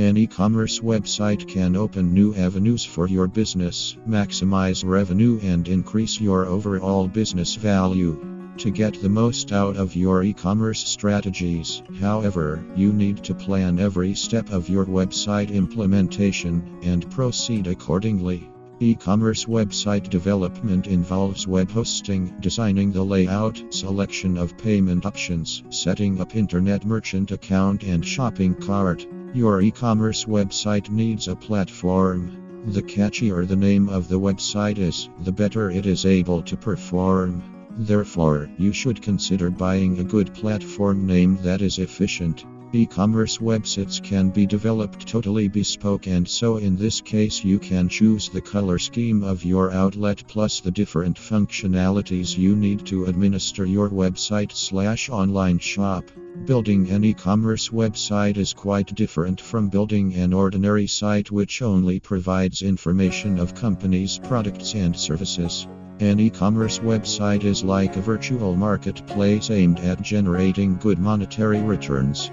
An e commerce website can open new avenues for your business, maximize revenue, and increase your overall business value. To get the most out of your e commerce strategies, however, you need to plan every step of your website implementation and proceed accordingly. E commerce website development involves web hosting, designing the layout, selection of payment options, setting up internet merchant account, and shopping cart. Your e commerce website needs a platform. The catchier the name of the website is, the better it is able to perform. Therefore, you should consider buying a good platform name that is efficient. E-commerce websites can be developed totally bespoke and so in this case you can choose the color scheme of your outlet plus the different functionalities you need to administer your website slash online shop. Building an e-commerce website is quite different from building an ordinary site which only provides information of companies, products and services. An e commerce website is like a virtual marketplace aimed at generating good monetary returns.